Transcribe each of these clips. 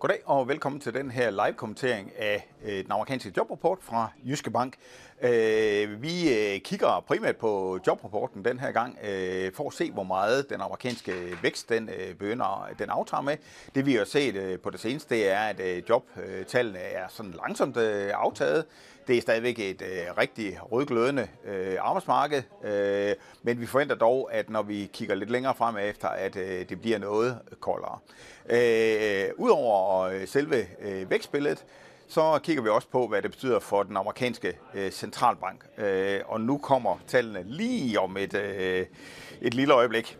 Goddag og velkommen til den her live-kommentering af øh, den amerikanske jobrapport fra Jyske Bank. Øh, vi øh, kigger primært på jobrapporten den her gang øh, for at se, hvor meget den amerikanske vækst den øh, begynder, den aftager med. Det vi har set øh, på det seneste, det er, at jobtallene er sådan langsomt aftaget. Det er stadigvæk et øh, rigtig rødglødende øh, arbejdsmarked, øh, men vi forventer dog, at når vi kigger lidt længere frem efter, at øh, det bliver noget koldere. Øh, Udover og øh, selve øh, vækstbilledet, så kigger vi også på, hvad det betyder for den amerikanske øh, centralbank. Øh, og nu kommer tallene lige om et, øh, et lille øjeblik.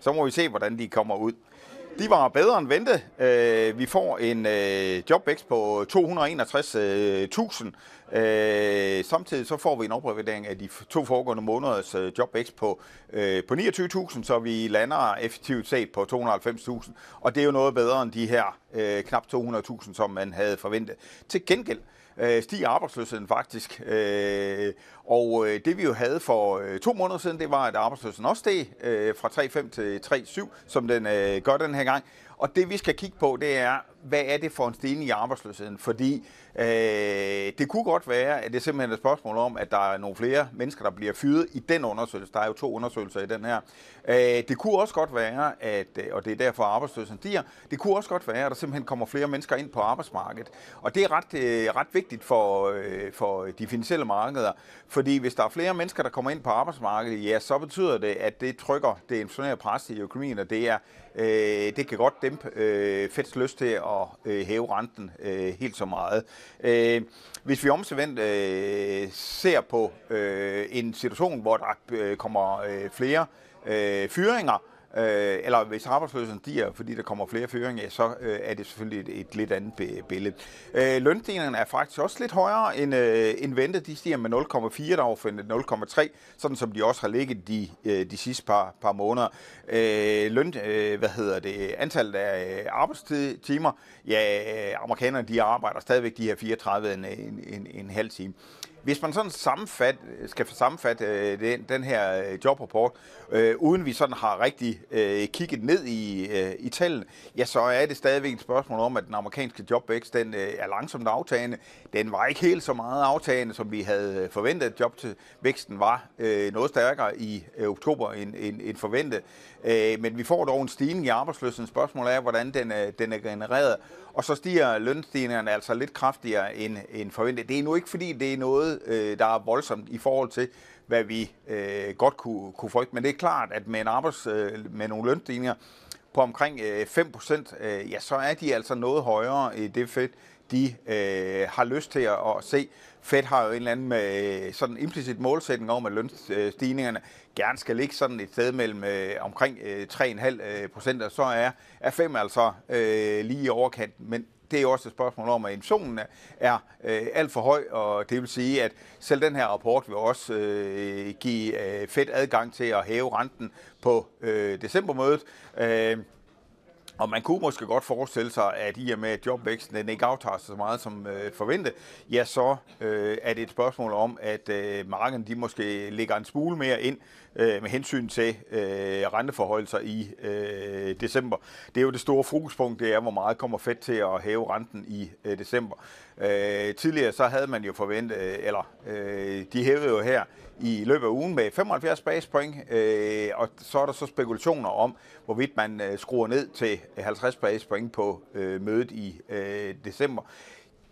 Så må vi se, hvordan de kommer ud. De var bedre end ventet. Øh, vi får en øh, jobvækst på 261.000. Øh, øh, samtidig så får vi en oprevidering af de to foregående måneders øh, jobvækst på, øh, på 29.000, så vi lander effektivt set på 290.000. Og det er jo noget bedre end de her knap 200.000, som man havde forventet. Til gengæld øh, Øh, stiger arbejdsløsheden faktisk. Øh, og øh, det vi jo havde for øh, to måneder siden, det var, at arbejdsløsheden også steg øh, fra 3,5 til 3,7, som den øh, gør den her gang. Og det vi skal kigge på, det er, hvad er det for en stigning i arbejdsløsheden? Fordi øh, det kunne godt være, at det er simpelthen et spørgsmål om, at der er nogle flere mennesker, der bliver fyret i den undersøgelse. Der er jo to undersøgelser i den her. Øh, det kunne også godt være, at, øh, og det er derfor arbejdsløsheden stiger, det kunne også godt være, at der simpelthen kommer flere mennesker ind på arbejdsmarkedet. Og det er ret, øh, ret vigtigt for, øh, for de finansielle markeder, fordi hvis der er flere mennesker, der kommer ind på arbejdsmarkedet, ja, så betyder det, at det trykker det inflationære pres i økonomien, og det, er, øh, det kan godt dæmpe øh, Feds lyst til at øh, hæve renten øh, helt så meget. Øh, hvis vi omvendt øh, ser på øh, en situation, hvor der øh, kommer øh, flere øh, fyringer, øh, eller hvis arbejdsløsheden stiger, fordi der kommer flere fyringer, så øh, er det selvfølgelig et, et lidt andet billede. Øh, lønstigningerne er faktisk også lidt højere end, øh, end ventet. De stiger med 0,4, der var 0,3, sådan som de også har ligget de, øh, de sidste par, par måneder. Øh, løn, øh, hvad hedder det, antallet af øh, arbejdstimer, ja, øh, amerikanerne de arbejder stadigvæk de her 34 en, en, en, en halv time. Hvis man sådan sammenfat, skal sammenfatte øh, den, den her øh, jobrapport, øh, uden vi sådan har rigtig øh, kigget ned i, øh, i tallene, ja, så er det stadigvæk et spørgsmål om, at den amerikanske jobvækst den, øh, er langsomt aftagende. Den var ikke helt så meget aftagende, som vi havde øh, forventet. Jobvæksten var øh, noget stærkere i øh, oktober end, end, end forventet. Øh, men vi får dog en stigning i arbejdsløsheden. Spørgsmålet er, hvordan den, øh, den er genereret. Og så stiger lønstigningerne altså lidt kraftigere end, end forventet. Det er nu ikke fordi, det er noget, øh, der er voldsomt i forhold til, hvad vi øh, godt kunne, kunne frygte. Men det er klart, at med, en arbejds, øh, med nogle lønstigninger på omkring øh, 5%, øh, ja, så er de altså noget højere i det fedt, de øh, har lyst til at, at se. Fed har jo en eller anden med øh, sådan implicit målsætning om, at lønstigningerne gerne skal ligge sådan et sted mellem øh, omkring øh, 3,5 øh, procent, og så er, er 5 altså øh, lige i overkant. Men det er jo også et spørgsmål om, at inflationen er øh, alt for høj, og det vil sige, at selv den her rapport vil også øh, give øh, Fed adgang til at hæve renten på øh, decembermødet. Øh, og man kunne måske godt forestille sig, at i og med, at jobvæksten den ikke aftager så meget som øh, forventet, ja, så øh, er det et spørgsmål om, at øh, markedet de måske lægger en smule mere ind øh, med hensyn til øh, renteforholdelser i øh, december. Det er jo det store fokuspunkt, det er, hvor meget kommer Fed til at hæve renten i øh, december. Øh, tidligere så havde man jo forventet, øh, eller øh, de hævede jo her i løbet af ugen med 75 basispoint, øh, og så er der så spekulationer om, hvorvidt man øh, skruer ned til øh, 50 basispoint på øh, mødet i øh, december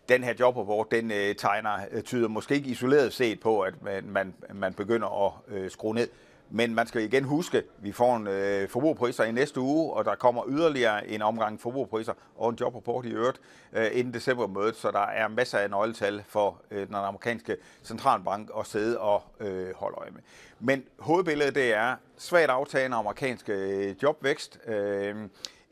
den her jobrapport, den øh, tegner, øh, tyder måske ikke isoleret set på, at man, man, man begynder at øh, skrue ned. Men man skal igen huske, at vi får en øh, forbrugerpriser i næste uge, og der kommer yderligere en omgang forbrugerpriser og en jobrapport i øvrigt øh, inden decembermødet, så der er masser af nøgletal for øh, den amerikanske centralbank at sidde og øh, holde øje med. Men hovedbilledet det er svagt aftagende amerikansk øh, jobvækst. Øh,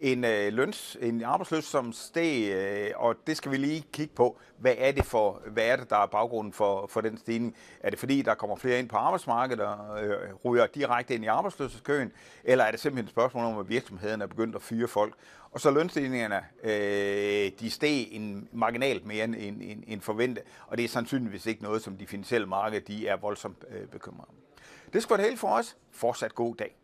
en øh, løns, en arbejdsløs som steg, øh, og det skal vi lige kigge på. Hvad er det for, hvad er det, der er baggrunden for, for den stigning? Er det fordi, der kommer flere ind på arbejdsmarkedet og øh, ryger direkte ind i arbejdsløshedskøen, eller er det simpelthen et spørgsmål om, at virksomheden er begyndt at fyre folk? Og så lønstigningerne, øh, de steg en marginalt mere end, end, end forventet, og det er sandsynligvis ikke noget, som de finansielle markeder de er voldsomt øh, bekymrede om. Det skal være det hele for os. Fortsat god dag.